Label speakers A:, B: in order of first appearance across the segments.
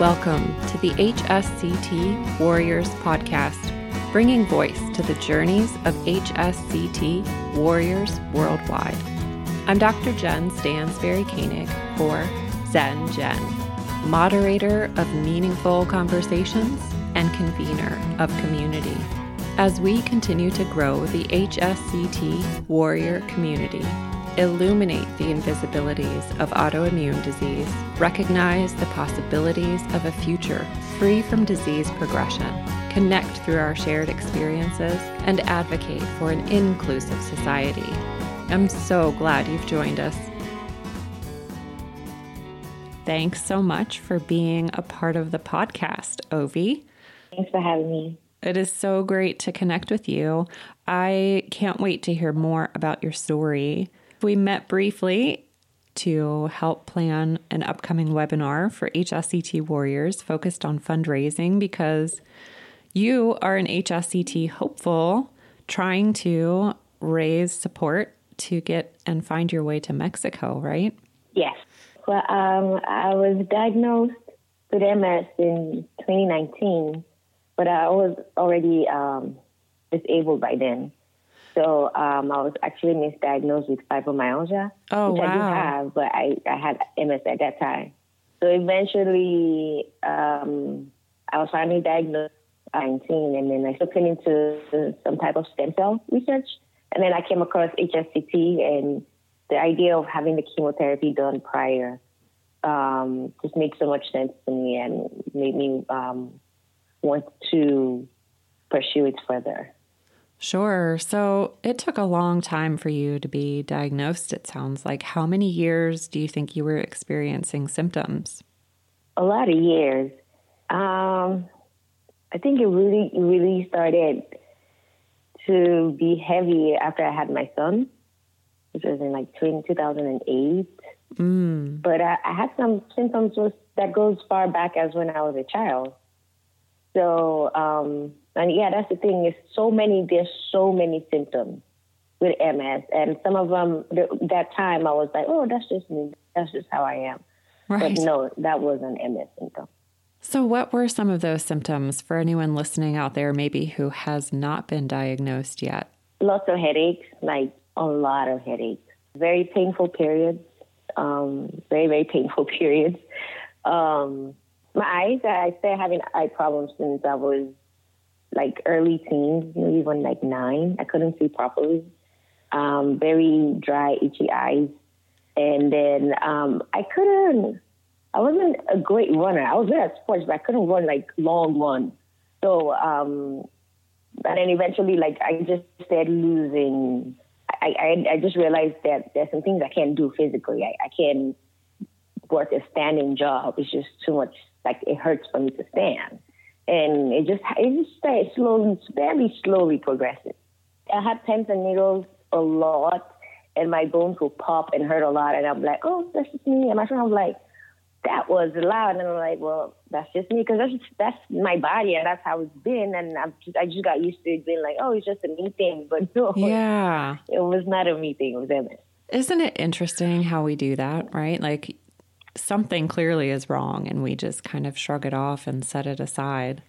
A: Welcome to the HSCT Warriors podcast, bringing voice to the journeys of HSCT warriors worldwide. I'm Dr. Jen Stansberry Koenig for Zen Jen, moderator of meaningful conversations and convener of community. As we continue to grow the HSCT warrior community, illuminate the invisibilities of autoimmune disease, recognize the possibilities of a future free from disease progression, connect through our shared experiences, and advocate for an inclusive society. I'm so glad you've joined us. Thanks so much for being a part of the podcast, Ovi.
B: Thanks for having me.
A: It is so great to connect with you. I can't wait to hear more about your story. We met briefly to help plan an upcoming webinar for HSCT Warriors focused on fundraising because you are an HSCT hopeful trying to raise support to get and find your way to Mexico, right?
B: Yes. Well, um, I was diagnosed with MS in 2019, but I was already um, disabled by then. So um, I was actually misdiagnosed with fibromyalgia,
A: oh,
B: which
A: wow.
B: I do have, but I, I had MS at that time. So eventually, um, I was finally diagnosed at 19, and then I looked into some type of stem cell research. And then I came across HSCT, and the idea of having the chemotherapy done prior um, just makes so much sense to me and made me um, want to pursue it further.
A: Sure. So it took a long time for you to be diagnosed, it sounds like. How many years do you think you were experiencing symptoms?
B: A lot of years. Um, I think it really, really started to be heavy after I had my son, which was in like 2008.
A: Mm.
B: But I, I had some symptoms that goes far back as when I was a child. So, um, and yeah, that's the thing. Is so many. There's so many symptoms with MS, and some of them. That time, I was like, "Oh, that's just me. That's just how I am."
A: Right.
B: But no, that was an MS symptom.
A: So, what were some of those symptoms for anyone listening out there, maybe who has not been diagnosed yet?
B: Lots of headaches, like a lot of headaches. Very painful periods. Um, very very painful periods. Um, my eyes, I started having eye problems since I was like early teens, maybe even like nine. I couldn't see properly. Um, very dry, itchy eyes. And then um, I couldn't, I wasn't a great runner. I was good at sports, but I couldn't run like long runs. So, um, and then eventually, like, I just started losing. I, I, I just realized that there's some things I can't do physically. I, I can't work a standing job. It's just too much, like, it hurts for me to stand and it just it just started slowly, very slowly progressing. I had pins and needles a lot, and my bones would pop and hurt a lot. And I'm like, oh, that's just me. And my friend was like, that was loud, and I'm like, well, that's just me because that's just, that's my body and that's how it's been. And I'm just, I just got used to it being like, oh, it's just a me thing, but no,
A: yeah,
B: it was not a me thing. It was MS.
A: Isn't it interesting how we do that, right? Like something clearly is wrong and we just kind of shrug it off and set it aside.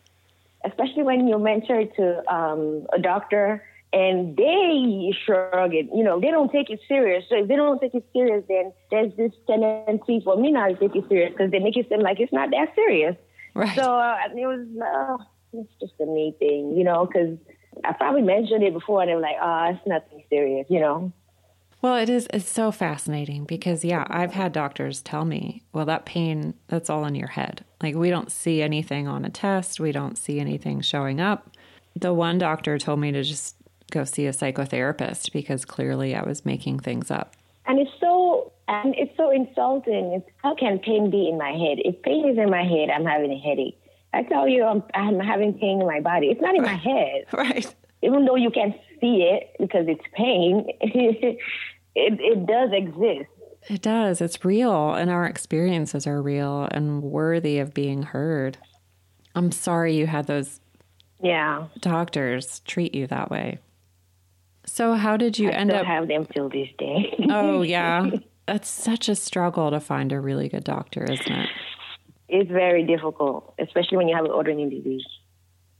B: Especially when you mentor it to um, a doctor and they shrug it, you know, they don't take it serious. So if they don't take it serious, then there's this tendency for me not to take it serious because they make it seem like it's not that serious.
A: Right.
B: So uh, it was, uh, it's just a me thing, you know, because I probably mentioned it before and they're like, oh, it's nothing serious, you know.
A: Well, it is. It's so fascinating because, yeah, I've had doctors tell me, well, that pain, that's all in your head. Like, we don't see anything on a test, we don't see anything showing up. The one doctor told me to just go see a psychotherapist because clearly I was making things up.
B: And it's so, and it's so insulting. It's, how can pain be in my head? If pain is in my head, I'm having a headache. I tell you, I'm, I'm having pain in my body. It's not in my head.
A: Right.
B: Even though you can see it because it's pain, it, it does exist.
A: It does. It's real, and our experiences are real and worthy of being heard. I'm sorry you had those
B: Yeah.
A: doctors treat you that way. So, how did you
B: I
A: end up?
B: have them till this day.
A: Oh, yeah. That's such a struggle to find a really good doctor, isn't it?
B: it's very difficult, especially when you have an autoimmune disease,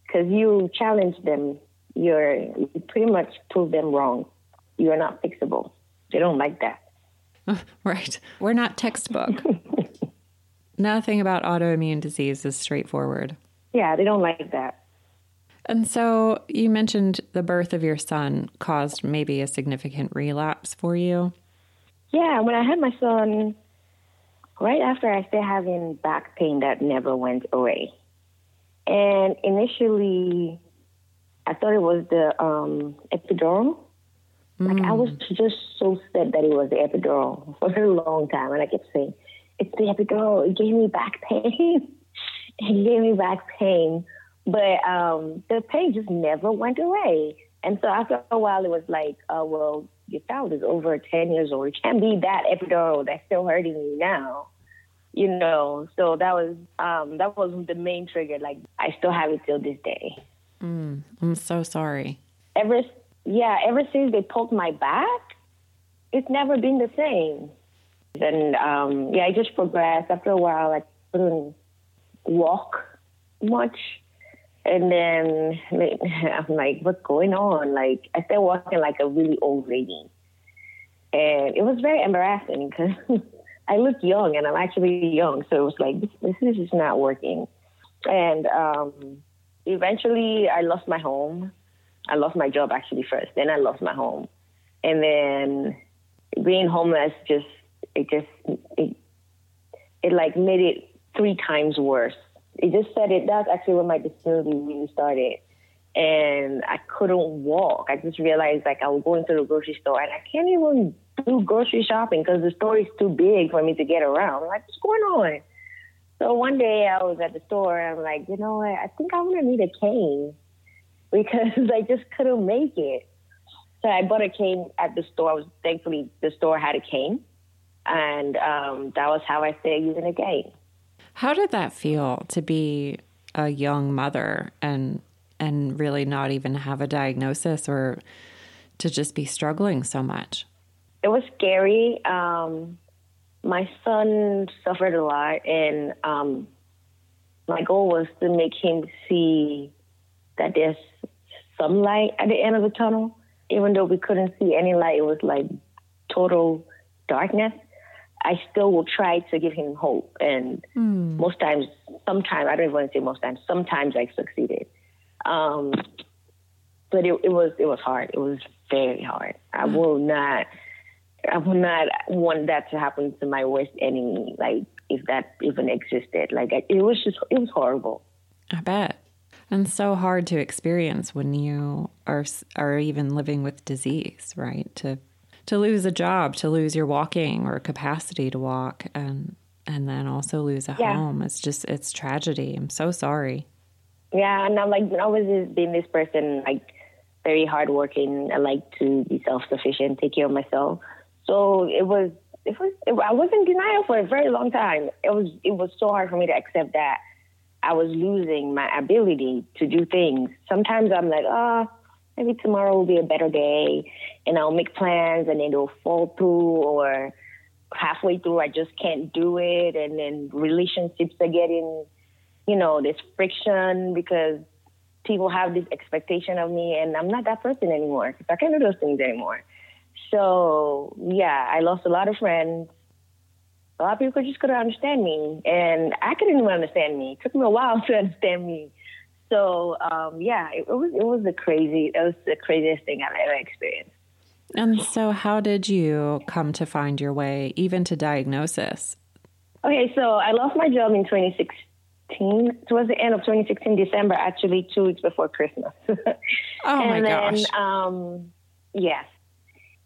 B: because you challenge them. You're you pretty much prove them wrong. You are not fixable. They don't like that.
A: right. We're not textbook. Nothing about autoimmune disease is straightforward.
B: Yeah, they don't like that.
A: And so you mentioned the birth of your son caused maybe a significant relapse for you.
B: Yeah, when I had my son, right after I started having back pain that never went away. And initially, I thought it was the um, epidural. Mm. Like I was just so sad that it was the epidural for a long time, and I kept saying, "It's the epidural. It gave me back pain. it gave me back pain." But um, the pain just never went away. And so after a while, it was like, oh, well, your child is over 10 years old. It can't be that epidural that's still hurting you now. You know, so that was um, that was the main trigger. Like I still have it till this day.
A: Mm, I'm so sorry.
B: Ever, yeah, ever since they poked my back, it's never been the same. And um, yeah, I just progressed. After a while, I couldn't walk much and then I'm like, what's going on? Like, I started walking like a really old lady. And it was very embarrassing because I look young and I'm actually young. So it was like, this, this is not working. And um, eventually I lost my home. I lost my job actually first. Then I lost my home. And then being homeless just, it just, it, it like made it three times worse it just said it. That's actually when my disability really started. And I couldn't walk. I just realized like I was going to the grocery store and I can't even do grocery shopping because the store is too big for me to get around. I'm like, what's going on? So one day I was at the store and I'm like, you know what? I think I'm gonna need a cane because I just couldn't make it. So I bought a cane at the store. I was thankfully the store had a cane, and um, that was how I started using a cane.
A: How did that feel to be a young mother and and really not even have a diagnosis or to just be struggling so much?
B: It was scary. Um, my son suffered a lot, and um, my goal was to make him see that there's some light at the end of the tunnel. Even though we couldn't see any light, it was like total darkness. I still will try to give him hope. And mm. most times, sometimes, I don't even want to say most times, sometimes I succeeded. Um, but it, it, was it was hard. It was very hard. I mm. will not I will not want that to happen to my worst enemy. Like if that even existed, like it was just it was horrible.
A: I bet. And so hard to experience when you are are even living with disease, right? To to lose a job, to lose your walking or capacity to walk, and and then also lose a yeah. home. It's just it's tragedy. I'm so sorry.
B: Yeah, and I'm like I was being this person like very hardworking. I like to be self sufficient, take care of myself. So it was it was it, I was in denial for a very long time. It was it was so hard for me to accept that I was losing my ability to do things. Sometimes I'm like, oh, maybe tomorrow will be a better day and I'll make plans and then it'll fall through or halfway through I just can't do it and then relationships are getting, you know, this friction because people have this expectation of me and I'm not that person anymore I can't do those things anymore. So yeah, I lost a lot of friends. A lot of people just couldn't understand me and I couldn't even understand me. It took me a while to understand me. So um, yeah, it, it, was it was the crazy it was the craziest thing I've ever experienced.
A: And so, how did you come to find your way, even to diagnosis?
B: Okay, so I lost my job in 2016. Towards the end of 2016, December, actually, two weeks before Christmas.
A: oh my
B: and
A: gosh!
B: Then, um, yes,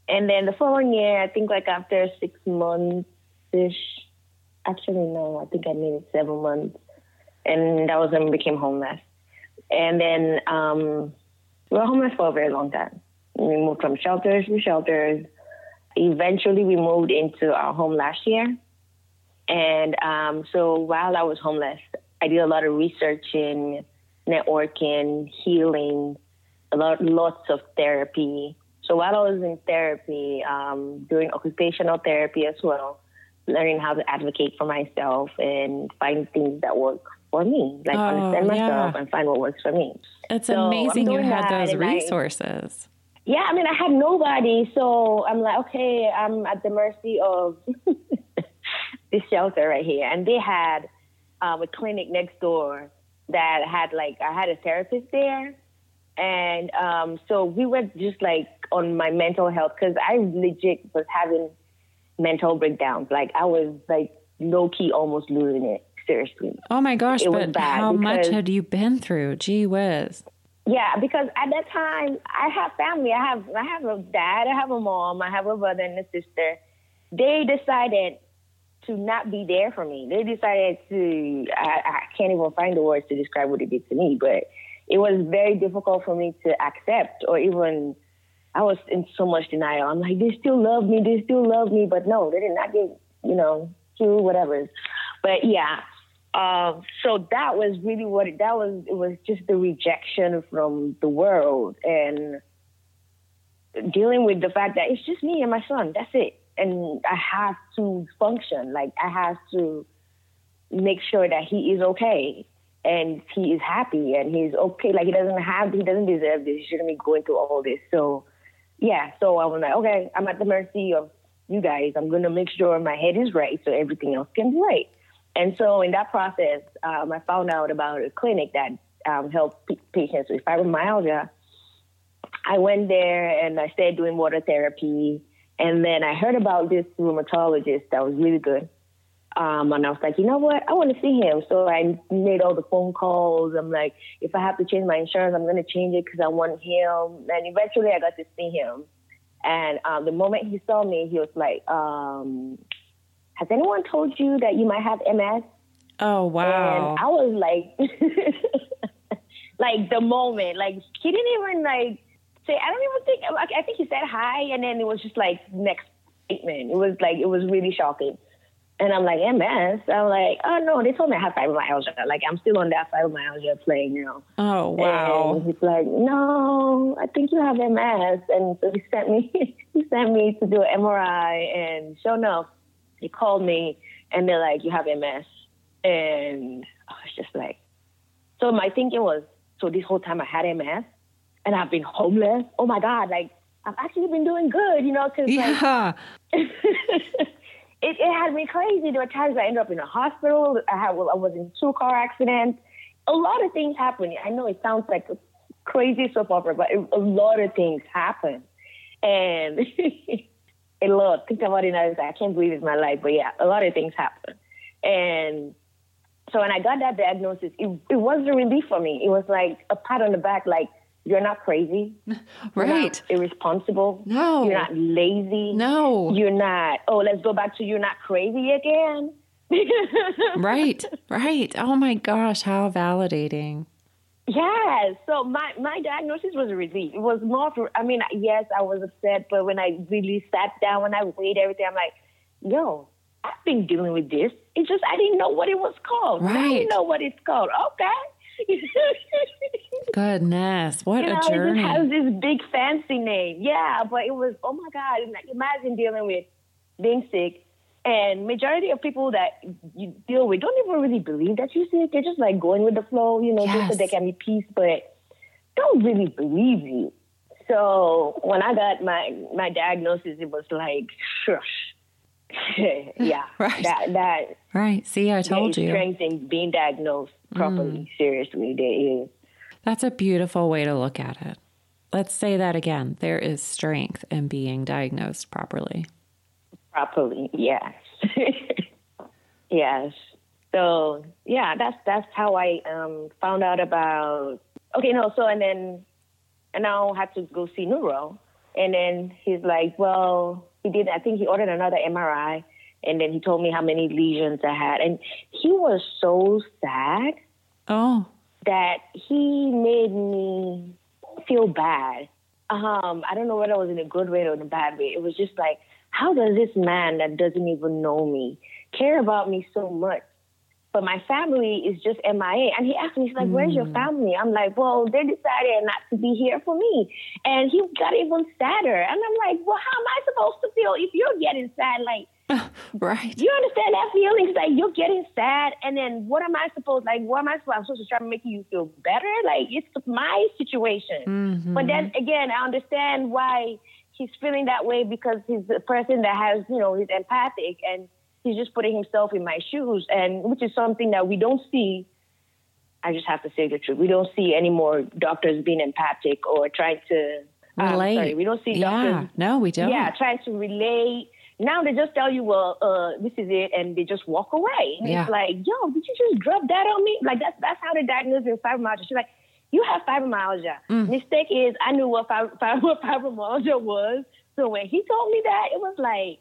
B: and then the following year, I think like after six months Actually, no, I think I needed seven months, and that was when we became homeless. And then um, we were homeless for a very long time. We moved from shelters to shelters. Eventually, we moved into our home last year. And um, so while I was homeless, I did a lot of researching, networking, healing, a lot, lots of therapy. So while I was in therapy, um, doing occupational therapy as well, learning how to advocate for myself and find things that work for me, like oh, understand myself yeah. and find what works for me.
A: It's so amazing you had those resources.
B: I, yeah, I mean, I had nobody, so I'm like, okay, I'm at the mercy of this shelter right here, and they had um, a clinic next door that had like I had a therapist there, and um, so we were just like on my mental health because I legit was having mental breakdowns. Like I was like low key almost losing it. Seriously.
A: Oh my gosh! It but how much had you been through? Gee whiz.
B: Yeah, because at that time I have family. I have I have a dad, I have a mom, I have a brother and a sister. They decided to not be there for me. They decided to I, I can't even find the words to describe what it did to me, but it was very difficult for me to accept or even I was in so much denial. I'm like, they still love me, they still love me, but no, they did not get, you know, to whatever. But yeah, um, so that was really what it, that was. It was just the rejection from the world and dealing with the fact that it's just me and my son. That's it, and I have to function. Like I have to make sure that he is okay and he is happy and he's okay. Like he doesn't have, he doesn't deserve this. He shouldn't be going through all this. So yeah, so I was like, okay, I'm at the mercy of you guys. I'm gonna make sure my head is right so everything else can be right. And so in that process, um, I found out about a clinic that um, helped p- patients with fibromyalgia. I went there and I started doing water therapy. And then I heard about this rheumatologist that was really good. Um, and I was like, you know what? I want to see him. So I made all the phone calls. I'm like, if I have to change my insurance, I'm going to change it because I want him. And eventually I got to see him. And um, the moment he saw me, he was like, um, has anyone told you that you might have MS?
A: Oh, wow.
B: And I was like, like the moment, like he didn't even like say, I don't even think, I think he said hi. And then it was just like next statement. It was like, it was really shocking. And I'm like, MS? I'm like, oh no, they told me I have fibromyalgia. Like I'm still on that fibromyalgia plane, you know.
A: Oh wow.
B: And he's like, no, I think you have MS. And so he sent me, he sent me to do an MRI, and sure enough, they called me and they're like, you have MS. And I was just like, so my thinking was, so this whole time I had MS and I've been homeless. Oh my God, like I've actually been doing good, you know, because
A: yeah.
B: Like, it, it had me crazy. There were times I ended up in a hospital. I, had, I was in two car accidents. A lot of things happened. I know it sounds like a crazy soap opera, but it, a lot of things happened. And a lot. Think about it now. I can't believe it's my life, but yeah, a lot of things happen. And so when I got that diagnosis, it, it was a relief for me. It was like a pat on the back, like you're not crazy,
A: right?
B: Not irresponsible.
A: No,
B: you're not lazy.
A: No,
B: you're not. Oh, let's go back to you're not crazy again.
A: right, right. Oh my gosh, how validating.
B: Yeah. So my, my diagnosis was a relief. It was more for, I mean, yes, I was upset, but when I really sat down, when I weighed everything, I'm like, yo, I've been dealing with this. It's just, I didn't know what it was called.
A: Right. I
B: didn't know what it's called. Okay.
A: Goodness, what
B: you know,
A: a journey!
B: It has this big fancy name, yeah. But it was, oh my god! Imagine dealing with being sick, and majority of people that you deal with don't even really believe that you're sick. They're just like going with the flow, you know, yes. just so there can be peace, but don't really believe you. So when I got my my diagnosis, it was like, shush. yeah,
A: right.
B: That that
A: right. See, I told you.
B: Strength in being diagnosed properly. Mm. Seriously, there is.
A: That's a beautiful way to look at it. Let's say that again. There is strength in being diagnosed properly
B: properly. Yes. yes. So yeah, that's that's how I um, found out about. Okay, no. So and then, and now I had to go see neuro, and then he's like, well, he did. I think he ordered another MRI, and then he told me how many lesions I had, and he was so sad.
A: Oh.
B: That he made me feel bad. Um, I don't know whether it was in a good way or in a bad way. It was just like how does this man that doesn't even know me care about me so much? But my family is just MIA. And he asked me, he's like, Where's your hmm. family? I'm like, Well, they decided not to be here for me. And he got even sadder. And I'm like, Well, how am I supposed to feel if you're getting sad? Like,
A: right.
B: You understand that feeling? It's like you're getting sad, and then what am I supposed like? What am I supposed? I'm supposed to try to make you feel better? Like it's my situation. Mm-hmm. But then again, I understand why he's feeling that way because he's a person that has, you know, he's empathic and he's just putting himself in my shoes, and which is something that we don't see. I just have to say the truth. We don't see any more doctors being empathic or trying to
A: um, relate.
B: Sorry, we don't see doctors. yeah.
A: No, we don't.
B: Yeah, trying to relate. Now they just tell you, well, uh, this is it, and they just walk away. And yeah. It's like, yo, did you just drop that on me? Like that's that's how they diagnosed me fibromyalgia. She's like, you have fibromyalgia. Mm. Mistake is, I knew what, what fibromyalgia was. So when he told me that, it was like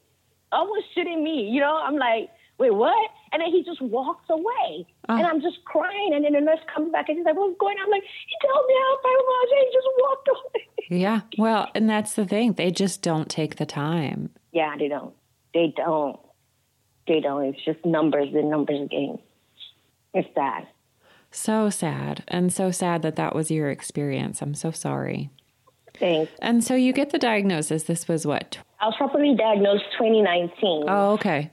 B: almost shitting me. You know, I'm like, wait, what? And then he just walks away. Uh. And I'm just crying. And then the nurse comes back and she's like, what's going on? I'm like, he told me have fibromyalgia. He just walked away.
A: Yeah. Well, and that's the thing. They just don't take the time.
B: Yeah, they don't. They don't. They don't. It's just numbers and numbers game. It's sad.
A: So sad. And so sad that that was your experience. I'm so sorry.
B: Thanks.
A: And so you get the diagnosis. This was what?
B: I was properly diagnosed 2019.
A: Oh, okay.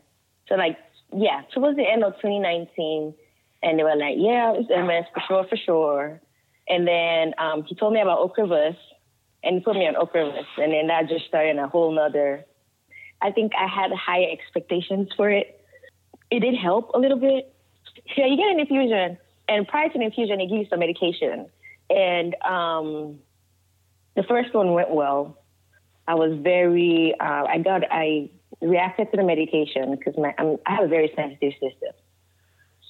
B: So like, yeah, towards the end of 2019, and they were like, "Yeah, it's MS for sure, for sure." And then um, he told me about Ocrevus, and he put me on Ocrevus, and then that just started a whole nother. I think I had higher expectations for it. It did help a little bit. Yeah, you get an infusion, and prior to the infusion, they give you some medication, and um, the first one went well. I was very, uh, I got, I reacted to the medication because my, I'm, I have a very sensitive system.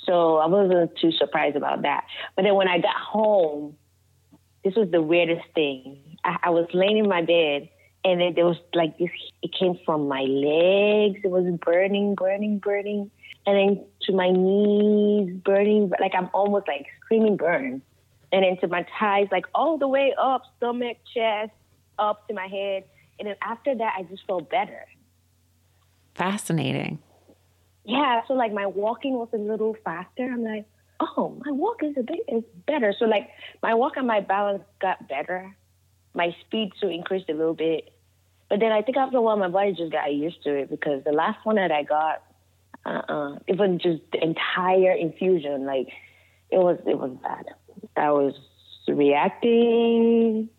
B: So I wasn't too surprised about that. But then when I got home, this was the weirdest thing. I, I was laying in my bed and then there was like this, it came from my legs. It was burning, burning, burning. And then to my knees, burning, like I'm almost like screaming burn and into my thighs, like all the way up, stomach, chest, up to my head. And then after that, I just felt better.
A: Fascinating.
B: Yeah. So like my walking was a little faster. I'm like, oh, my walk is a bit is better. So like my walk and my balance got better. My speed so increased a little bit. But then I think after a while, my body just got used to it because the last one that I got, uh, uh it was just the entire infusion. Like it was, it was bad. I was reacting,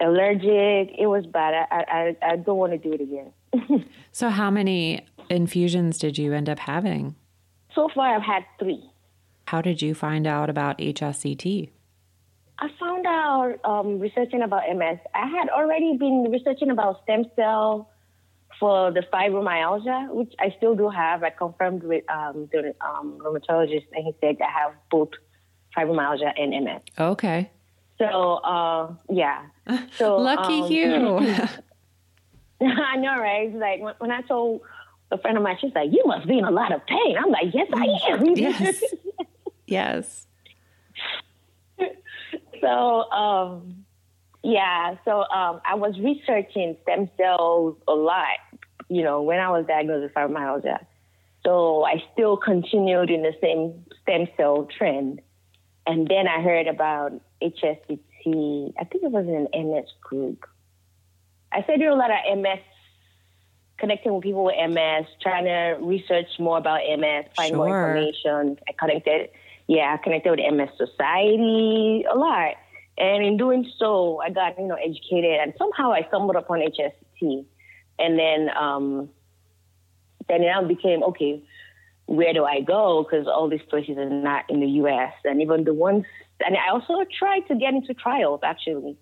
B: allergic. It was bad. I, I, I don't want to do it again.
A: so, how many infusions did you end up having?
B: So far, I've had three.
A: How did you find out about HSCT?
B: I found out um, researching about MS. I had already been researching about stem cell for the fibromyalgia, which I still do have. I confirmed with um, the um, rheumatologist, and he said I have both fibromyalgia and MS.
A: Okay.
B: So uh, yeah. So
A: lucky um, you.
B: I know, right? It's like when, when, I told a friend of mine, she's like, "You must be in a lot of pain." I'm like, "Yes, I am."
A: yes. yes.
B: So um, yeah, so um, I was researching stem cells a lot. You know, when I was diagnosed with fibromyalgia. So I still continued in the same stem cell trend. And then I heard about HSCT. I think it was in an MS group. I started doing a lot of MS, connecting with people with MS, trying to research more about MS, find sure. more information. I connected, yeah, I connected with MS Society a lot. And in doing so, I got, you know, educated and somehow I stumbled upon HSCT. And then, um, then it now became, okay, where do I go? Because all these places are not in the U.S. And even the ones, and I also tried to get into trials actually,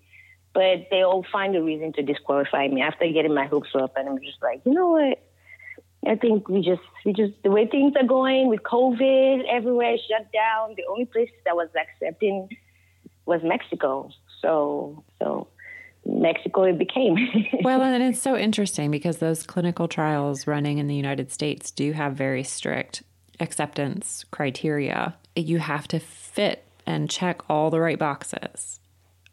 B: but they all find a reason to disqualify me after getting my hopes up. And I'm just like, you know what? I think we just, we just, the way things are going with COVID, everywhere shut down. The only place that was accepting was Mexico. So, so Mexico it became.
A: well, and it's so interesting because those clinical trials running in the United States do have very strict acceptance criteria. You have to fit and check all the right boxes,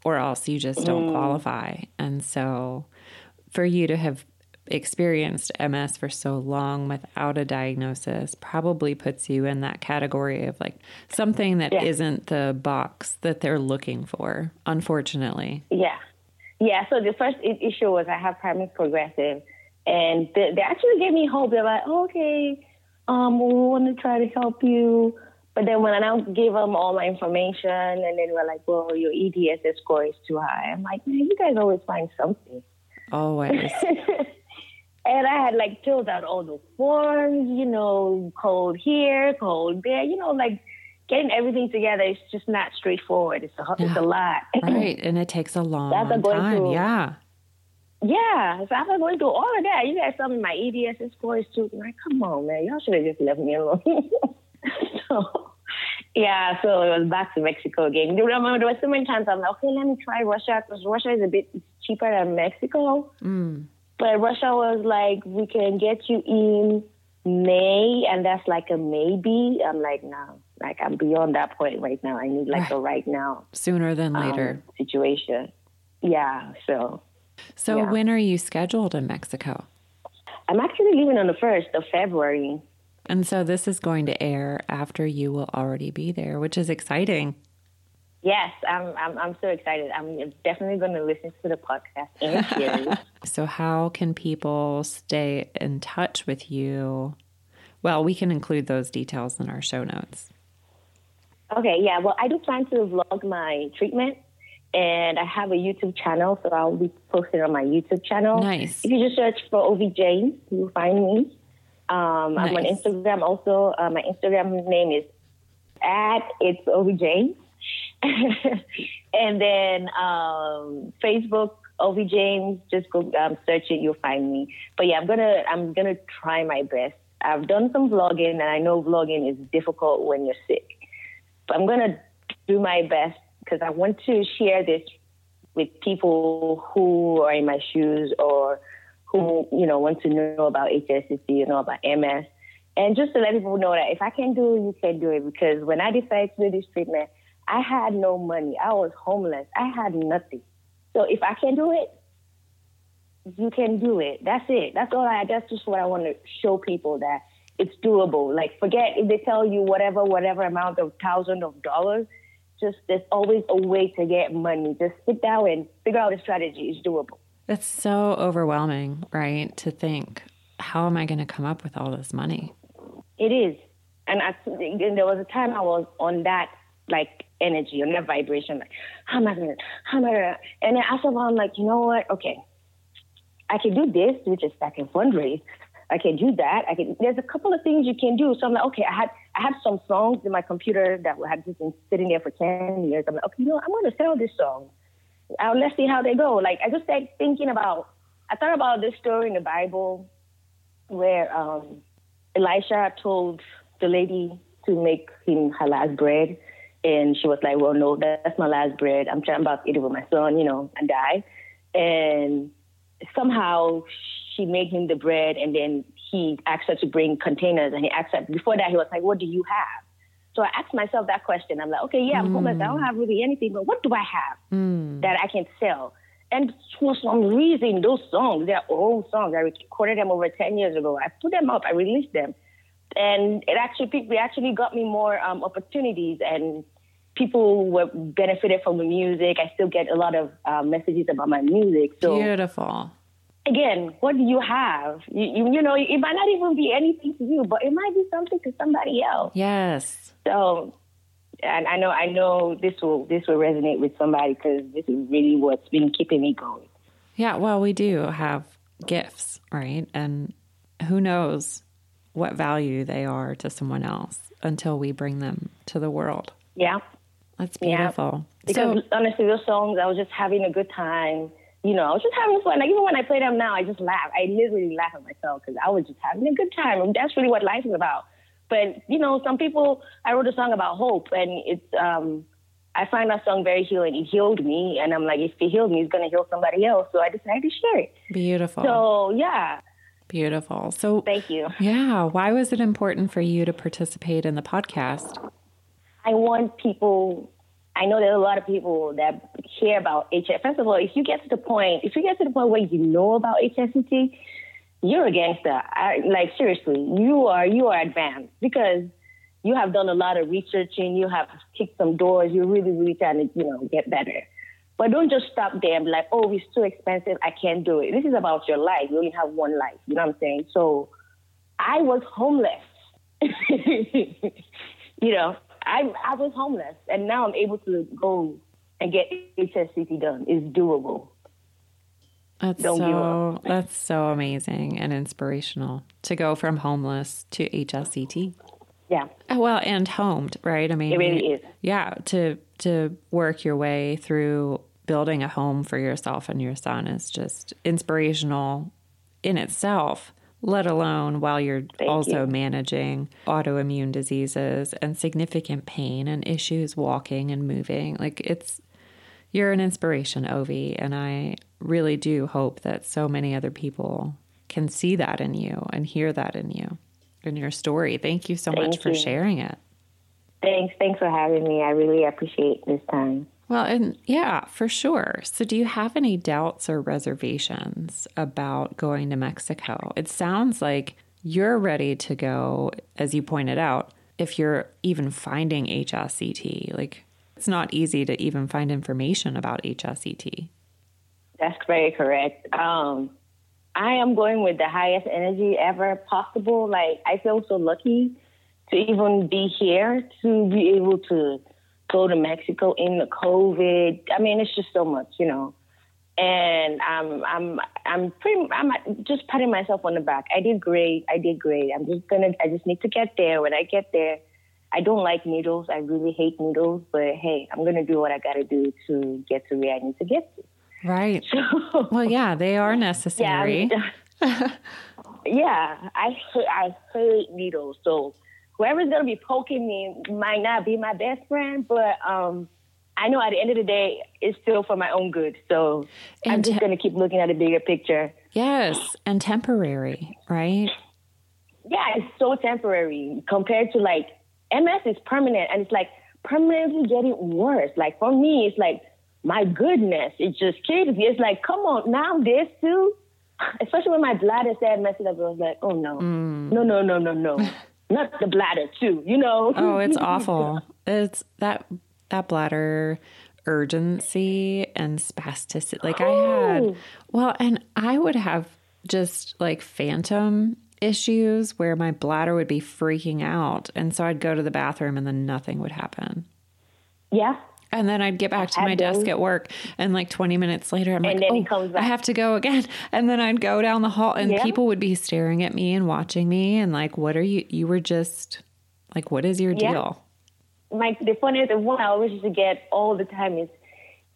A: or else you just don't mm. qualify. And so, for you to have experienced MS for so long without a diagnosis probably puts you in that category of like something that
B: Yeah.
A: not the box that they're looking for, unfortunately.
B: Yeah. Yeah. So the first issue was I have primary progressive, and they, they actually gave me hope. They're like, okay, um, we want to try to help you. But then when I gave them all my information, and then we're like, well, your EDSS score is too high. I'm like, man, you guys always find something.
A: Always.
B: and I had like filled out all the forms, you know, code here, code there, you know, like getting everything together is just not straightforward. It's a, it's a lot.
A: right. And it takes a long
B: That's a going
A: time.
B: through-
A: Yeah.
B: Yeah, so after going through all of that, you guys tell me my EDSS scores too. Like, come on, man, y'all should have just left me alone. so, yeah, so it was back to Mexico again. You remember there were so many times I'm like, okay, let me try Russia because Russia is a bit cheaper than Mexico.
A: Mm.
B: But Russia was like, we can get you in May, and that's like a maybe. I'm like, no, like I'm beyond that point right now. I need like a right now
A: Sooner than
B: um,
A: later.
B: situation. Yeah, so.
A: so
B: yeah.
A: when are you scheduled in Mexico?
B: I'm actually leaving on the 1st of February.
A: And so this is going to air after you will already be there, which is exciting.
B: Yes, I'm, I'm, I'm so excited. I'm definitely going to listen to the podcast and series.
A: So, how can people stay in touch with you? Well, we can include those details in our show notes.
B: Okay, yeah, well, I do plan to vlog my treatment, and I have a YouTube channel, so I'll be posting on my YouTube channel.
A: Nice.
B: If you just search for OV James, you'll find me. Um, I'm on Instagram also. Uh, my Instagram name is at it's OV James. and then um, Facebook OV James. Just go um, search it, you'll find me. But yeah, I'm gonna I'm gonna try my best. I've done some vlogging, and I know vlogging is difficult when you're sick. I'm gonna do my best because I want to share this with people who are in my shoes or who you know want to know about HSCT, you know about MS, and just to let people know that if I can do it, you can do it. Because when I decided to do this treatment, I had no money. I was homeless. I had nothing. So if I can do it, you can do it. That's it. That's all I. That's just what I want to show people that it's doable. Like forget if they tell you whatever, whatever amount of thousand of dollars. Just there's always a way to get money. Just sit down and figure out a strategy. It's doable.
A: That's so overwhelming, right? To think, how am I going to come up with all this money?
B: It is. And, I, and there was a time I was on that like energy, on that vibration, like, how am I gonna, how am I gonna, and then after a while, I'm like, you know what? Okay, I can do this, which is I can fundraise. I can do that. I can. There's a couple of things you can do. So I'm like, okay, I had I have some songs in my computer that had just been sitting there for ten years. I'm like, okay, you know, I'm to sell this song. Uh, let's see how they go. Like I just started thinking about. I thought about this story in the Bible where um, Elisha told the lady to make him her last bread, and she was like, "Well, no, that's my last bread. I'm trying about to eat it with my son, you know, and die." And somehow she made him the bread, and then he asked her to bring containers, and he asked her before that he was like, "What do you have?" So I asked myself that question. I'm like, "Okay, yeah, I'm homeless. I don't have really anything, but what do I have that I can sell?" And for some reason, those songs, they're old songs. I recorded them over 10 years ago. I put them up, I released them. And it actually, people actually got me more um, opportunities and people were benefited from the music. I still get a lot of uh, messages about my music. So
A: Beautiful.
B: Again, what do you have? You, you, you know, it might not even be anything to you, but it might be something to somebody else.
A: Yes.
B: So, and I know, I know this will this will resonate with somebody because this is really what's been keeping me going.
A: Yeah. Well, we do have gifts, right? And who knows what value they are to someone else until we bring them to the world.
B: Yeah,
A: That's
B: Yeah.
A: beautiful.
B: because
A: so,
B: honestly, those songs, I was just having a good time. You know, I was just having fun. Like even when I play them now, I just laugh. I literally laugh at myself because I was just having a good time. And that's really what life is about. But you know, some people. I wrote a song about hope, and it's. um I find that song very healing. It healed me, and I'm like, if it healed me, it's gonna heal somebody else. So I decided to share it.
A: beautiful.
B: So yeah,
A: beautiful. So,
B: thank you.
A: yeah. Why was it important for you to participate in the podcast?
B: I want people. I know there's a lot of people that hear about HS. First of all, if you get to the point, if you get to the point where you know about HSCT, you're a gangster. I, like seriously, you are you are advanced because you have done a lot of researching. You have kicked some doors. You're really really trying to you know get better. But don't just stop there and be like, oh, it's too expensive. I can't do it. This is about your life. You only have one life. You know what I'm saying? So I was homeless. you know, I I was homeless, and now I'm able to go and get HSCT done. It's doable.
A: That's Don't so that's so amazing and inspirational to go from homeless to HSCT.
B: Yeah.
A: Oh, well, and homed, right? I mean,
B: it really is.
A: Yeah, to to work your way through building a home for yourself and your son is just inspirational in itself. Let alone while you're
B: Thank
A: also
B: you.
A: managing autoimmune diseases and significant pain and issues walking and moving. Like it's you're an inspiration, Ovi, and I really do hope that so many other people can see that in you and hear that in you, in your story. Thank you so
B: Thank
A: much for sharing it.
B: Thanks. Thanks for having me. I really appreciate this time.
A: Well, and yeah, for sure. So, do you have any doubts or reservations about going to Mexico? It sounds like you're ready to go, as you pointed out, if you're even finding HSCT. Like, it's not easy to even find information about HSCT.
B: That's very correct. Um, I am going with the highest energy ever possible. Like, I feel so lucky to even be here, to be able to go to Mexico in the COVID. I mean, it's just so much, you know. And I'm, I'm, I'm pretty, I'm just patting myself on the back. I did great. I did great. I'm just gonna, I just need to get there. When I get there, I don't like needles. I really hate needles, but hey, I'm gonna do what I gotta do to get to where I need to get to.
A: Right. well, yeah, they are necessary.
B: Yeah, yeah I I hate needles. So whoever's gonna be poking me might not be my best friend, but um, I know at the end of the day, it's still for my own good. So
A: And
B: I'm just
A: te-
B: gonna keep looking at the bigger picture.
A: Yes, and temporary, right?
B: Yeah, it's so temporary compared to like MS is permanent, and it's like permanently getting worse. Like for me, it's like my goodness, it just kills me. It's like, come on, now this too. Especially when my bladder said messed up, I was like, oh no, no, no, no, no, no, not the bladder too. You know?
A: Oh, it's awful. It's that that bladder urgency and spasticity. Like I had,
B: Oh.
A: well, and I would have just like phantom issues where my bladder would be freaking out, and so I'd go to the bathroom and then nothing would happen.
B: yeah.
A: And then I'd get back to my desk at work, and like 20 minutes later, I'm
B: And
A: like, oh, I have to go again. And then I'd go down the hall, and
B: Yeah.
A: people would be staring at me and watching me, and like, what are you? You were just like, what is your
B: Yeah.
A: deal?
B: My the funniest one I always used to get all the time is,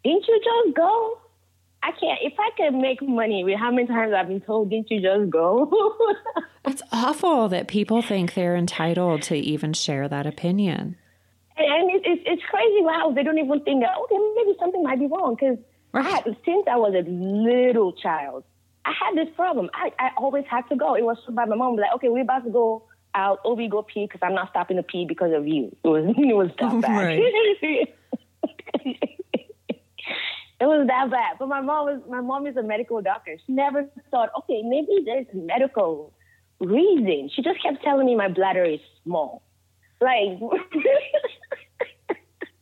B: didn't you just go? I can't. If I could make money with how many times I've been told, didn't you just go?
A: It's awful that people think they're entitled to even share that opinion.
B: And it's, it's, it's crazy how they don't even think that, okay, maybe something might be wrong. Because
A: Right.
B: since I was a little child, I had this problem. I, I always had to go. It was by my mom, like, okay, we're about to go out. Oh, we go pee because I'm not stopping to pee because of you. It was, it was that bad.
A: Right.
B: it was that bad. But my mom was, my mom is a medical doctor. She never thought, okay, maybe there's a medical reason. She just kept telling me my bladder is small. Like,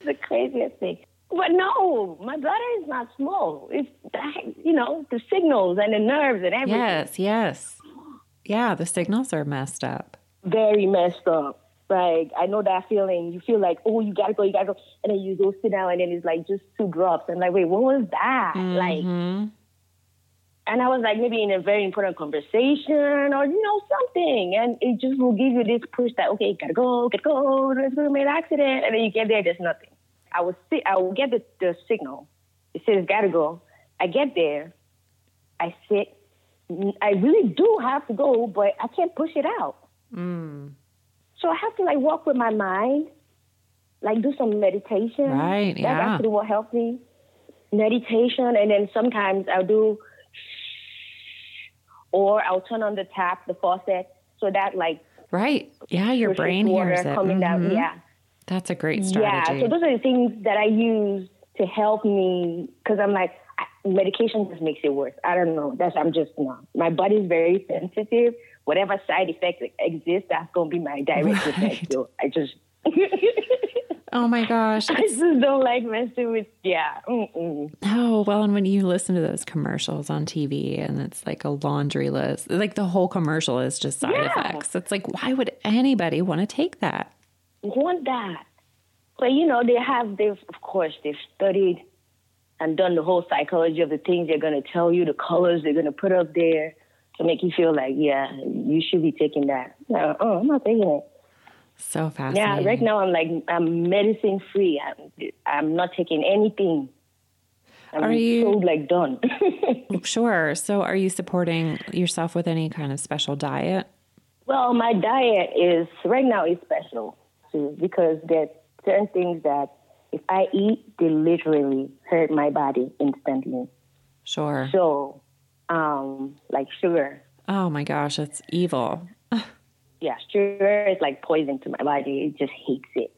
B: the craziest thing. But no, my bladder is not small. It's, you know, the signals and the nerves and everything.
A: Yes, yes. Yeah, the signals are messed up.
B: Very messed up. Like, I know that feeling. You feel like, oh, you gotta go, you gotta go. And then you go sit down and then it's like just two drops. And like, wait, what was that? Like,
A: hmm
B: and I was like, maybe in a very important conversation or, you know, something. And it just will give you this push that, okay, gotta go, gotta go, there's gonna be an accident. And then you get there, there's nothing. I will sit, I will get the, the signal. It says gotta go. I get there. I sit. I really do have to go, but I can't push it out.
A: Mm.
B: So I have to like walk with my mind, like do some meditation.
A: Right,
B: That's
A: yeah.
B: actually what helped me. Meditation, and then sometimes I'll do, or I'll turn on the tap, the faucet, so that like
A: Right. Yeah, your brain
B: water
A: hears it.
B: coming down.
A: Mhm.
B: Yeah,
A: That's a great strategy. yeah.
B: So those are the things that I use to help me because I'm like, medication just makes it worse. I don't know. That's I'm just not. My body's very sensitive. Whatever side effects exist, that's gonna be my direct right. effect. So I just.
A: oh my gosh!
B: I just don't like messing with. Yeah. Mm-mm.
A: Oh well, and when you listen to those commercials on TV, and it's like a laundry list, like the whole commercial is just side yeah. effects. It's like, why would anybody want to take that?
B: Want that? But you know, they have. They've of course they've studied and done the whole psychology of the things they're going to tell you, the colors they're going to put up there to make you feel like, yeah, you should be taking that. No, oh, I'm not taking it.
A: So fascinating.
B: Yeah, right now I'm like I'm medicine free. I'm I'm not taking anything. I'm
A: are you
B: so like done?
A: sure. So are you supporting yourself with any kind of special diet?
B: Well, my diet is right now is special too, because there's certain things that if I eat, they literally hurt my body instantly.
A: Sure.
B: So, um, like sugar.
A: Oh my gosh, that's evil.
B: Yeah, sugar is like poison to my body. It just hates it.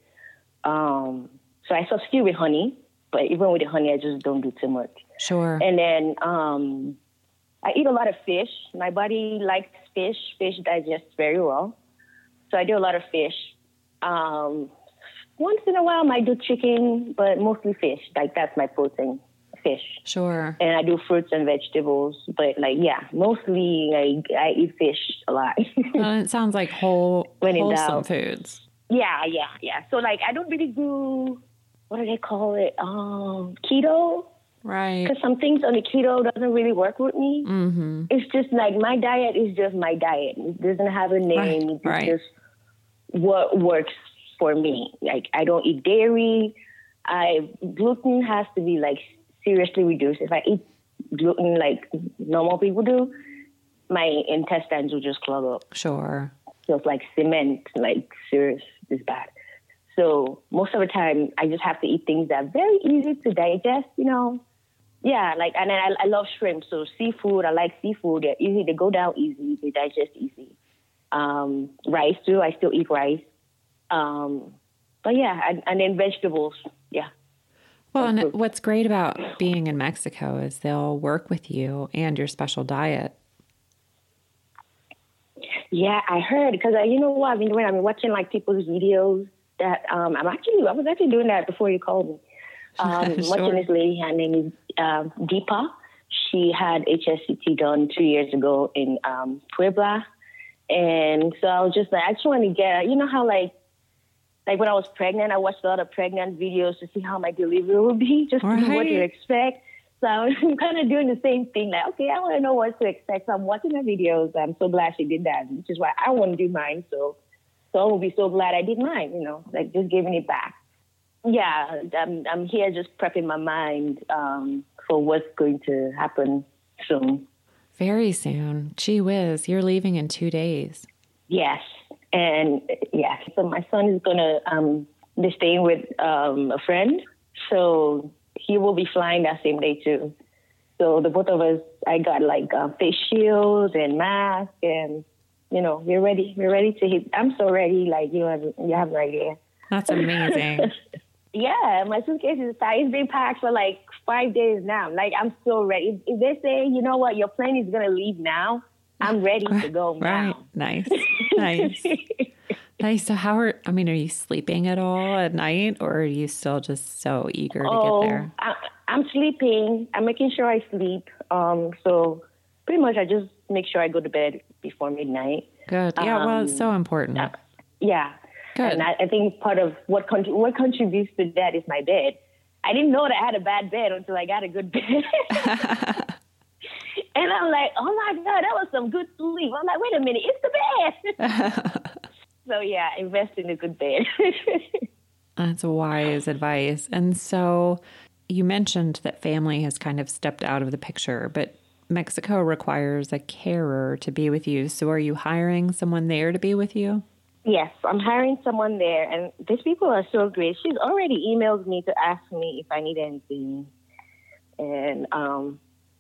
B: Um, so I substitute with honey, but even with the honey, I just don't do too much.
A: Sure.
B: And then um, I eat a lot of fish. My body likes fish. Fish digests very well. So I do a lot of fish. Um, once in a while, I might do chicken, but mostly fish. Like that's my protein, fish.
A: Sure.
B: And I do fruits and vegetables, but like yeah, mostly like I eat fish a lot.
A: well, it sounds like whole when wholesome foods.
B: Yeah, yeah, yeah. So like I don't really do what do they call it? Um, keto.
A: Right.
B: Because some things on the keto doesn't really work with me.
A: Mm-hmm.
B: It's just like my diet is just my diet. It doesn't have a name.
A: Right.
B: It's
A: right.
B: just what works for me. Like I don't eat dairy. I gluten has to be like seriously reduced. If I eat gluten like normal people do, my intestines will just clog up.
A: Sure.
B: So it's like cement, like serious is bad. So most of the time, I just have to eat things that are very easy to digest. You know, yeah. Like and I, I love shrimp, so seafood. I like seafood. They're easy. They go down easy. They digest easy. Um, rice too. I still eat rice. Um, but yeah, and, and then vegetables. Yeah.
A: Well, and what's great about being in Mexico is they'll work with you and your special diet.
B: Yeah, I heard because uh, you know what I've been doing. I've been watching like people's videos. That um, I'm actually I was actually doing that before you called me. Um, sure. Watching this lady, her name is uh, Deepa. She had HSCT done two years ago in um, Puebla, and so I was just like, I just want to get. You know how like like when I was pregnant, I watched a lot of pregnant videos to see how my delivery would be, just right. to know what to expect. So I'm kind of doing the same thing. Like, okay, I want to know what to expect. So I'm watching the videos. I'm so glad she did that, which is why I want to do mine. So, so I will be so glad I did mine. You know, like just giving it back. Yeah, I'm I'm here just prepping my mind um, for what's going to happen soon.
A: Very soon. Gee whiz, you're leaving in two days.
B: Yes, and yeah, so my son is gonna um, be staying with um, a friend, so he will be flying that same day too. So the both of us, I got like uh, face shields and mask, and you know, we're ready. We're ready to hit. I'm so ready. Like you have, you have no idea.
A: That's amazing.
B: yeah, my suitcase is. It's been packed for like five days now. Like I'm so ready. If, if they say, you know what, your plane is gonna leave now, I'm ready to go
A: right.
B: now.
A: Nice. Nice. nice. So how are I mean, are you sleeping at all at night or are you still just so eager to
B: oh,
A: get there?
B: I, I'm sleeping. I'm making sure I sleep. Um, so pretty much I just make sure I go to bed before midnight.
A: Good. Yeah, um, well, it's so important.
B: Uh, yeah.
A: Good.
B: And I, I think part of what con- what contributes to that is my bed. I didn't know that I had a bad bed until I got a good bed. And I'm like, oh my God, that was some good sleep. I'm like, wait a minute, it's the bed. so yeah, invest in a good bed.
A: That's wise advice. And so you mentioned that family has kind of stepped out of the picture, but Mexico requires a carer to be with you. So are you hiring someone there to be with you?
B: Yes, I'm hiring someone there, and these people are so great. She's already emailed me to ask me if I need anything, and um,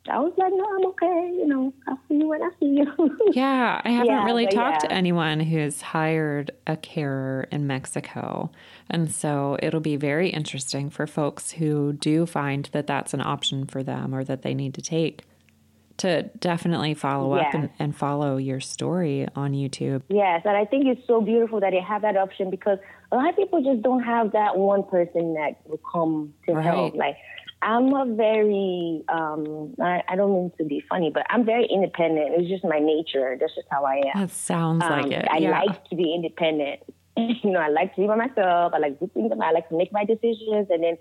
B: I was like, no, I'm okay. You know, I'll see you when I see you.
A: yeah, I haven't
B: Yeah,
A: really talked
B: yeah.
A: to anyone who's hired a carer in Mexico. And so it'll be very interesting for folks who do find that that's an option for them or that they need to take to definitely follow up and, and follow your story on YouTube.
B: Yes, and I think it's so beautiful that they have that option because a lot of people just don't have that one person that will come to
A: Right.
B: help. Like, I'm a very, um, I, I don't mean to be funny, but I'm very independent. It's just my nature. That's just how I am.
A: That sounds like
B: Um,
A: it.
B: I
A: yeah.
B: like to be independent. you know, I like to be by myself. I like to do things. I like to make my decisions and then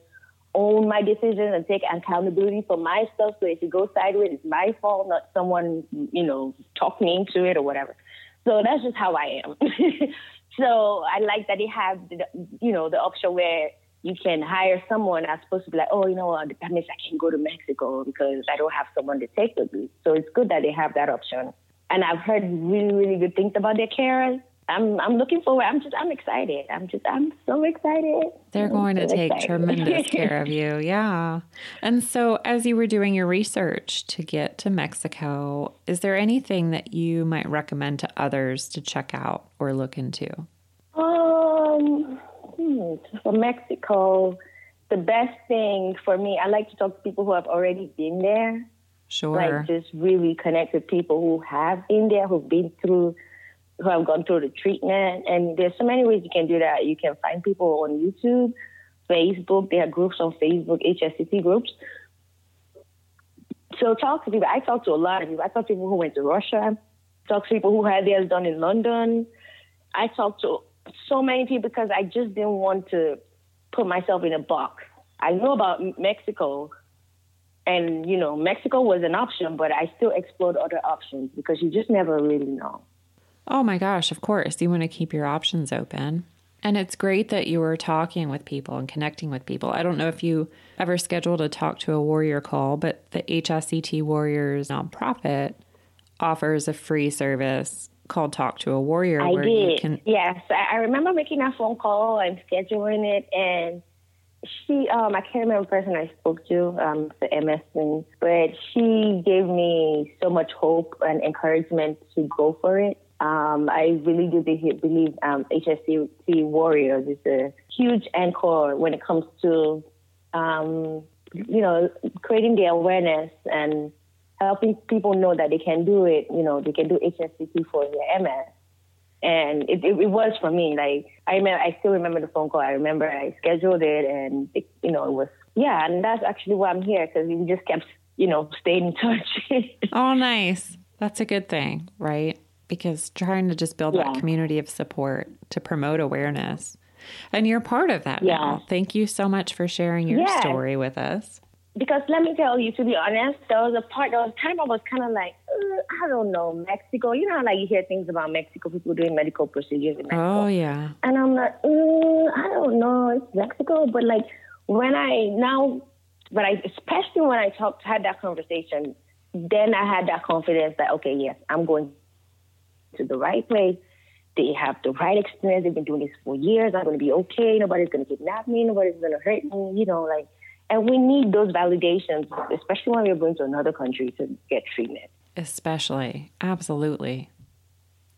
B: own my decisions and take accountability for my stuff. So if it goes sideways, it's my fault, not someone, you know, talk me into it or whatever. So that's just how I am. so I like that they have, the, you know, the option where you can hire someone as opposed to be like, oh, you know what, that means I can go to Mexico because I don't have someone to take with me. So it's good that they have that option. And I've heard really, really good things about their carers. I'm, I'm looking forward. I'm just, I'm excited. I'm just, I'm so excited.
A: They're going to take
B: excited.
A: tremendous care of you. Yeah. And so, as you were doing your research to get to Mexico, is there anything that you might recommend to others to check out or look into?
B: Um, for Mexico, the best thing for me, I like to talk to people who have already been there.
A: Sure.
B: Like just really connect with people who have been there, who've been through, who have gone through the treatment. And there's so many ways you can do that. You can find people on YouTube, Facebook. There are groups on Facebook, HSCT groups. So talk to people. I talk to a lot of people. I talk to people who went to Russia. Talk to people who had theirs done in London. I talked to so many people because I just didn't want to put myself in a box. I know about Mexico, and you know, Mexico was an option, but I still explored other options because you just never really know.
A: Oh my gosh, of course. You want to keep your options open. And it's great that you were talking with people and connecting with people. I don't know if you ever scheduled a talk to a warrior call, but the HSCT Warriors nonprofit offers a free service called Talk to a Warrior
B: I
A: where you
B: did.
A: can
B: Yes, I, I remember making that phone call and scheduling it, and she, um, I can't remember the person I spoke to, um, the MS thing, but she gave me so much hope and encouragement to go for it. Um, I really do believe um, HSCT Warriors is a huge anchor when it comes to, um, you know, creating the awareness and helping people know that they can do it. You know, they can do HSCT for their MS and it, it, it was for me. Like I remember, I still remember the phone call. I remember I scheduled it, and it, you know, it was yeah. And that's actually why I'm here because we just kept, you know, staying in touch.
A: Oh, nice. That's a good thing, right? Because trying to just build that community of support to promote awareness. And you're part of that
B: Yeah.
A: now. Thank you so much for sharing your
B: Yes.
A: story with us.
B: Because let me tell you, to be honest, there was a part there was time I was kind of like, uh, I don't know, Mexico. You know, how, like you hear things about Mexico, people doing medical procedures in Mexico.
A: Oh, yeah.
B: And I'm like, mm, I don't know, it's Mexico. But like when I now, but I especially when I talked, had that conversation, then I had that confidence that okay, yes, I'm going to the right place. They have the right experience. They've been doing this for years. I'm going to be okay. Nobody's going to kidnap me. Nobody's going to hurt me. You know, like, and we need those validations, especially when we're going to another country to get treatment.
A: Especially. Absolutely.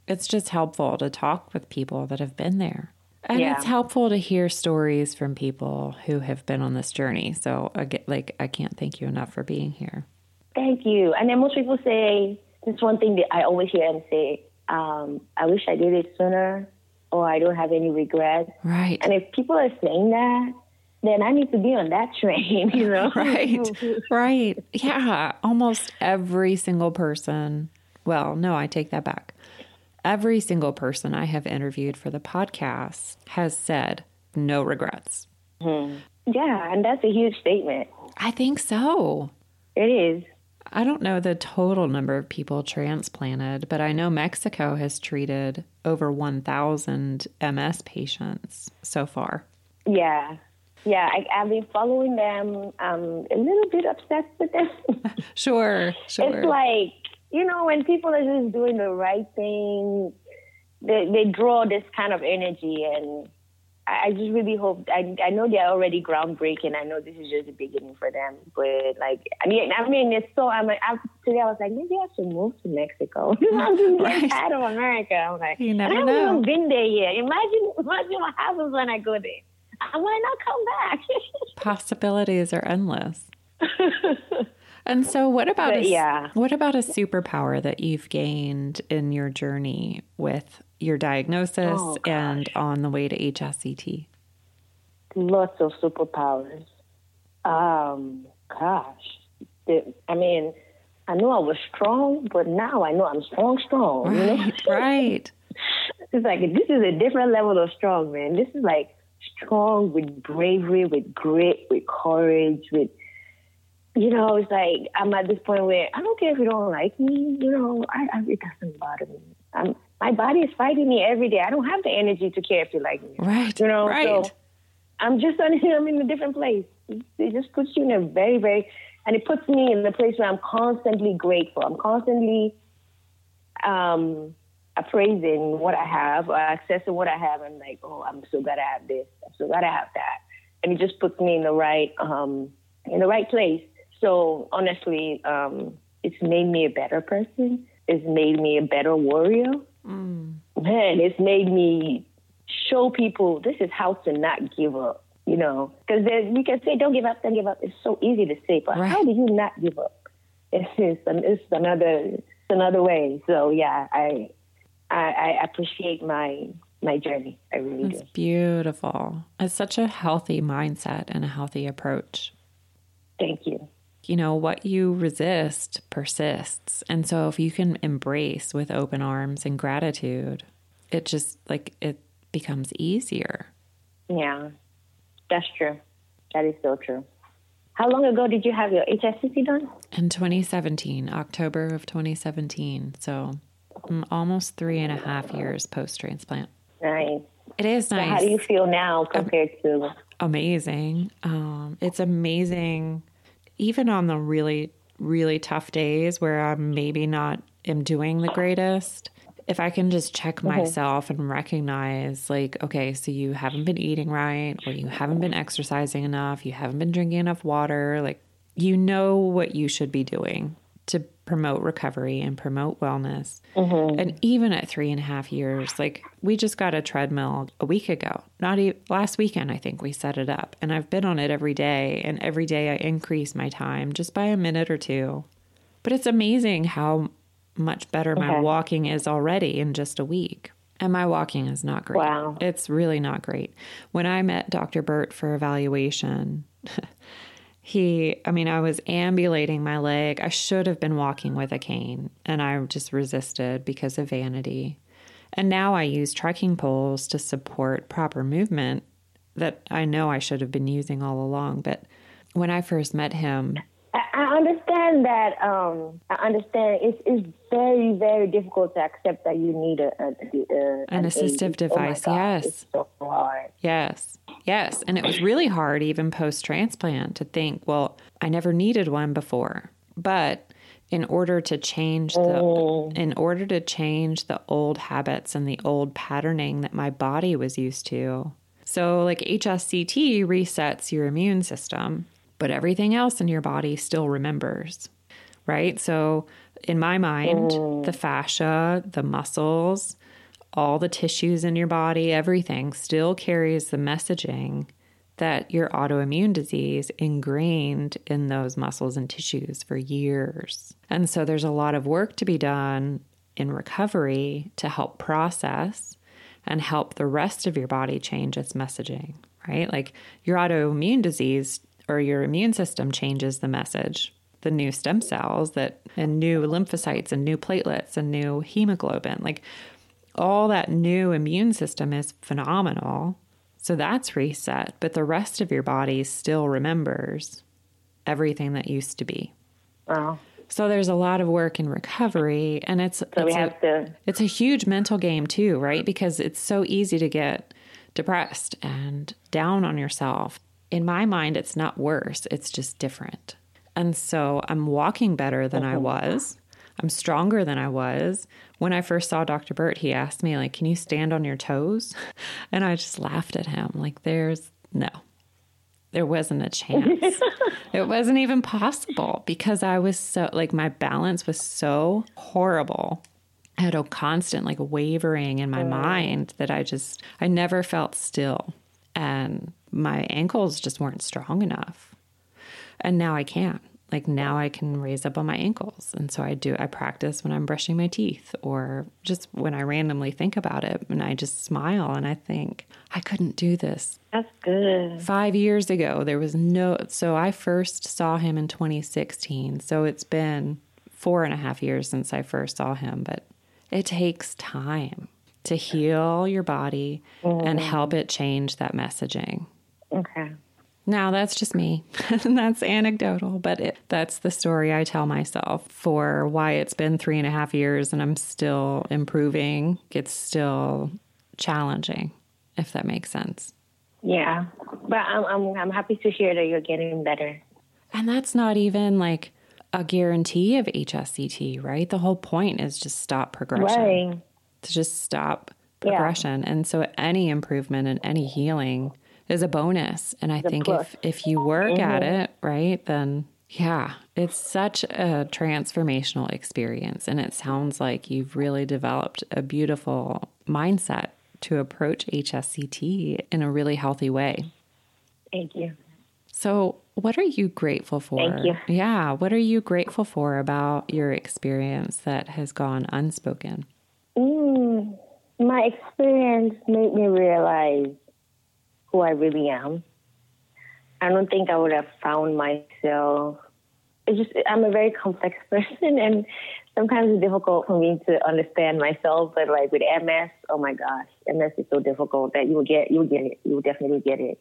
A: It's just helpful to talk with people that have been there. And
B: Yeah.
A: it's helpful to hear stories from people who have been on this journey. So, I get, like, I can't thank you enough for being here.
B: Thank you. And then most people say this one thing that I always hear them say, um, I wish I did it sooner or I don't have any regrets.
A: Right.
B: And if people are saying that, then I need to be on that train, you know?
A: right right yeah almost every single person well no i take that back every single person i have interviewed for the podcast has said no regrets mm-hmm.
B: Yeah, and that's a huge statement.
A: i think so
B: It is.
A: i don't know the total number of people transplanted but i know mexico has treated over 1000 ms patients so far
B: Yeah. Yeah, I, I've been following them. I'm a little bit obsessed with them.
A: sure sure
B: It's like, you know, when people are just doing the right thing, they, they draw this kind of energy. And I just really hope. I I know they're already groundbreaking. I know this is just the beginning for them, but like I mean, I mean, it's so. I'm like I, today. I was like, maybe I should move to Mexico. I'm just right. tired of America. I'm like,
A: you never
B: I
A: haven't
B: know. even been there yet. Imagine, imagine what happens when I go there. I might not come back.
A: Possibilities are endless. and so, what about
B: but,
A: a,
B: yeah?
A: What about a superpower that you've gained in your journey with your diagnosis
B: oh,
A: and on the way to HSCT?
B: Lots of superpowers. Um, gosh, I mean, I knew I was strong, but now I know I'm strong, strong.
A: Right,
B: you know?
A: right.
B: It's like this is a different level of strong, man. This is like strong with bravery, with grit, with courage, with you know, it's like I'm at this point where I don't care if you don't like me. You know, I, I it doesn't bother me. I'm my body is fighting me every day. I don't have the energy to care if you like me.
A: Right.
B: You know,
A: right.
B: so I'm just I'm in a different place. It just puts you in a very, very and it puts me in a place where I'm constantly grateful. I'm constantly um appraising what I have or accessing what I have and like, oh, I'm so glad I have this. I'm so glad I have that. And it just puts me in the right um in the right place. So honestly, um, it's made me a better person. It's made me a better warrior.
A: Mm.
B: Man, it's made me show people this is how to not give up. You know, because you can say, "Don't give up, don't give up." It's so easy to say, but
A: right.
B: how do you not give up? It's, it's, it's another it's another way. So yeah, I I, I appreciate my my journey. I really
A: It's
B: do.
A: beautiful. It's such a healthy mindset and a healthy approach.
B: Thank you.
A: You know, what you resist persists. And so if you can embrace with open arms and gratitude, it just like it becomes easier.
B: Yeah, that's true. That is so true. How long ago did you have your HSCT done?
A: In 2017, October of 2017. So almost three and a half years post transplant.
B: Nice.
A: It is
B: So
A: nice.
B: how do you feel now compared to?
A: amazing. Um, it's amazing, even on the really, really tough days where I'm maybe not am doing the greatest. If I can just check myself and recognize, like, okay, so you haven't been eating right, or you haven't been exercising enough, you haven't been drinking enough water, like, you know what you should be doing to promote recovery and promote wellness. Mm-hmm. And even at three and a half years, like we just got a treadmill a week ago, not even last weekend, I think we set it up. And I've been on it every day. And every day I increase my time just by a minute or two. But it's amazing how much better my walking is already in just a week. And my walking is not great.
B: Wow.
A: It's really not great. When I met Dr. Burt for evaluation, he, I mean, I was ambulating my leg. I should have been walking with a cane, and I just resisted because of vanity. And now I use trekking poles to support proper movement that I know I should have been using all along. But when I first met him,
B: I, understand that. Um, I understand it's it's very very difficult to accept that you need a, a, a
A: An assistive
B: aid. Oh
A: device,
B: God,
A: yes.
B: so hard.
A: Yes. Yes. And it was really hard, even post transplant, to think, well, I never needed one before. But in order to change the in order to change the old habits and the old patterning that my body was used to. So like HSCT resets your immune system, but everything else in your body still remembers. Right? So in my mind, the mm. fascia, the muscles, all the tissues in your body, everything still carries the messaging that your autoimmune disease ingrained in those muscles and tissues for years. And so there's a lot of work to be done in recovery to help process and help the rest of your body change its messaging, right? Like your autoimmune disease or your immune system changes the message. The new stem cells that and new lymphocytes and new platelets and new hemoglobin. Like all that new immune system is phenomenal. So that's reset, but the rest of your body still remembers everything that used to be.
B: Wow.
A: So there's a lot of work in recovery and it's
B: So
A: it's
B: we
A: a,
B: to.
A: it's a huge mental game too, right? Because it's so easy to get depressed and down on yourself. In my mind it's not worse, it's just different. And so I'm walking better than I uh-huh. was. I'm stronger than I was. When I first saw Dr. Burt, he asked me, like, can you stand on your toes? And I just laughed at him. Like, there's no, there wasn't a chance. it wasn't even possible because I was so, like, my balance was so horrible. I had a constant, like, wavering in my mind that I just, I never felt still. And my ankles just weren't strong enough. And now I can like now I can raise up on my ankles. And so I do, I practice when I'm brushing my teeth or just when I randomly think about it and I just smile and I think, I couldn't do this.
B: That's good.
A: Five years ago, there was no, so I first saw him in 2016. So it's been four and a half years since I first saw him, but it takes time to heal your body mm. and help it change that messaging. Now, that's just me. that's anecdotal, but it, that's the story I tell myself for why it's been three and a half years and I'm still improving. It's still challenging, if that makes sense.
B: Yeah, but I'm, I'm, I'm happy to hear that you're getting better.
A: And that's not even like a guarantee of HSCT, right? The whole point is just stop progression. Right. To just stop progression. Yeah. And so any improvement and any healing is a bonus. And I think if, if you work mm-hmm. at it, right, then yeah, it's such a transformational experience. And it sounds like you've really developed a beautiful mindset to approach HSCT in a really healthy way.
B: Thank you.
A: So, what are you grateful for?
B: Thank you.
A: Yeah, what are you grateful for about your experience that has gone unspoken?
B: Mm, my experience made me realize who I really am. I don't think I would have found myself. It's just I'm a very complex person, and sometimes it's difficult for me to understand myself. But like with MS, oh my gosh, MS is so difficult that you will get you will get it. You will definitely get it.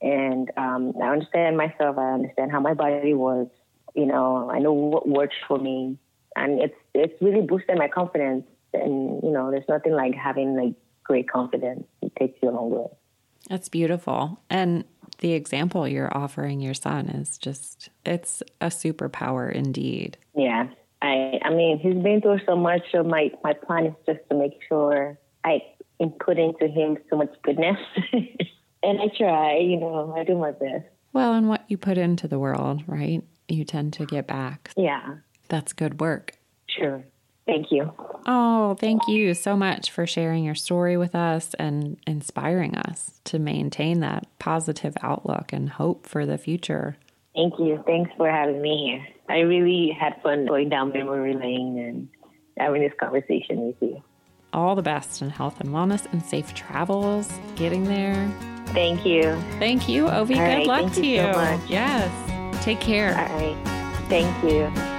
B: And um, I understand myself. I understand how my body was. You know, I know what works for me, and it's it's really boosted my confidence. And you know, there's nothing like having like great confidence. It takes you a long way.
A: That's beautiful. And the example you're offering your son is just, it's a superpower indeed.
B: Yeah. I, I mean, he's been through so much. So my, my plan is just to make sure I input into him so much goodness. and I try, you know, I do my best.
A: Well, and what you put into the world, right? You tend to get back.
B: Yeah.
A: That's good work.
B: Sure. Thank you.
A: Oh, thank you so much for sharing your story with us and inspiring us to maintain that positive outlook and hope for the future.
B: Thank you. Thanks for having me here. I really had fun going down memory lane and having this conversation with you.
A: All the best in health and wellness and safe travels getting there.
B: Thank you.
A: Thank you, Ovi. All Good right, luck to you. So yes. Take care.
B: All right. Thank you.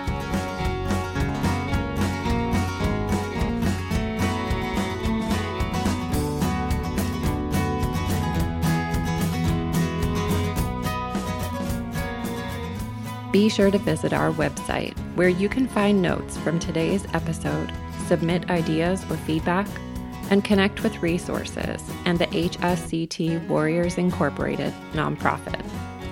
A: Be sure to visit our website where you can find notes from today's episode, submit ideas or feedback, and connect with resources and the HSCT Warriors Incorporated nonprofit.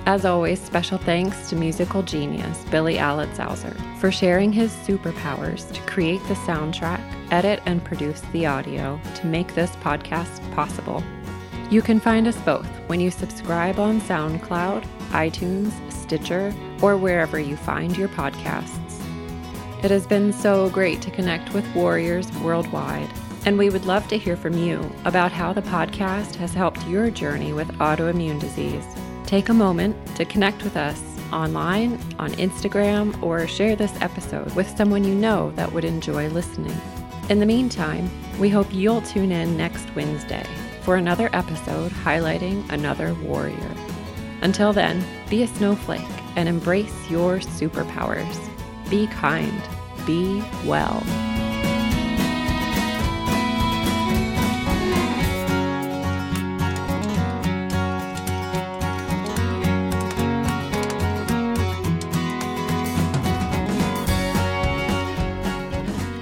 A: As always, special thanks to musical genius Billy Alitzhauser for sharing his superpowers to create the soundtrack, edit, and produce the audio to make this podcast possible. You can find us both when you subscribe on SoundCloud, iTunes, Stitcher, or wherever you find your podcasts. It has been so great to connect with warriors worldwide, and we would love to hear from you about how the podcast has helped your journey with autoimmune disease. Take a moment to connect with us online, on Instagram, or share this episode with someone you know that would enjoy listening. In the meantime, we hope you'll tune in next Wednesday for another episode highlighting another warrior. Until then, be a snowflake and embrace your superpowers. Be kind, be well.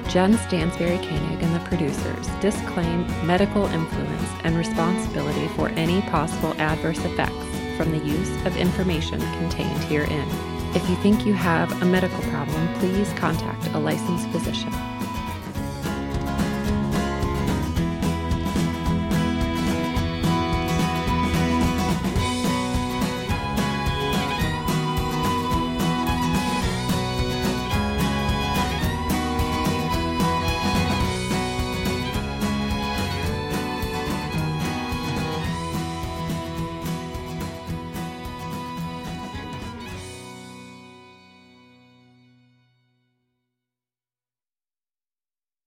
A: Jen Stansberry Koenig and the producers disclaim medical influence and responsibility for any possible adverse effects from the use of information contained herein. If you think you have a medical problem, please contact a licensed physician.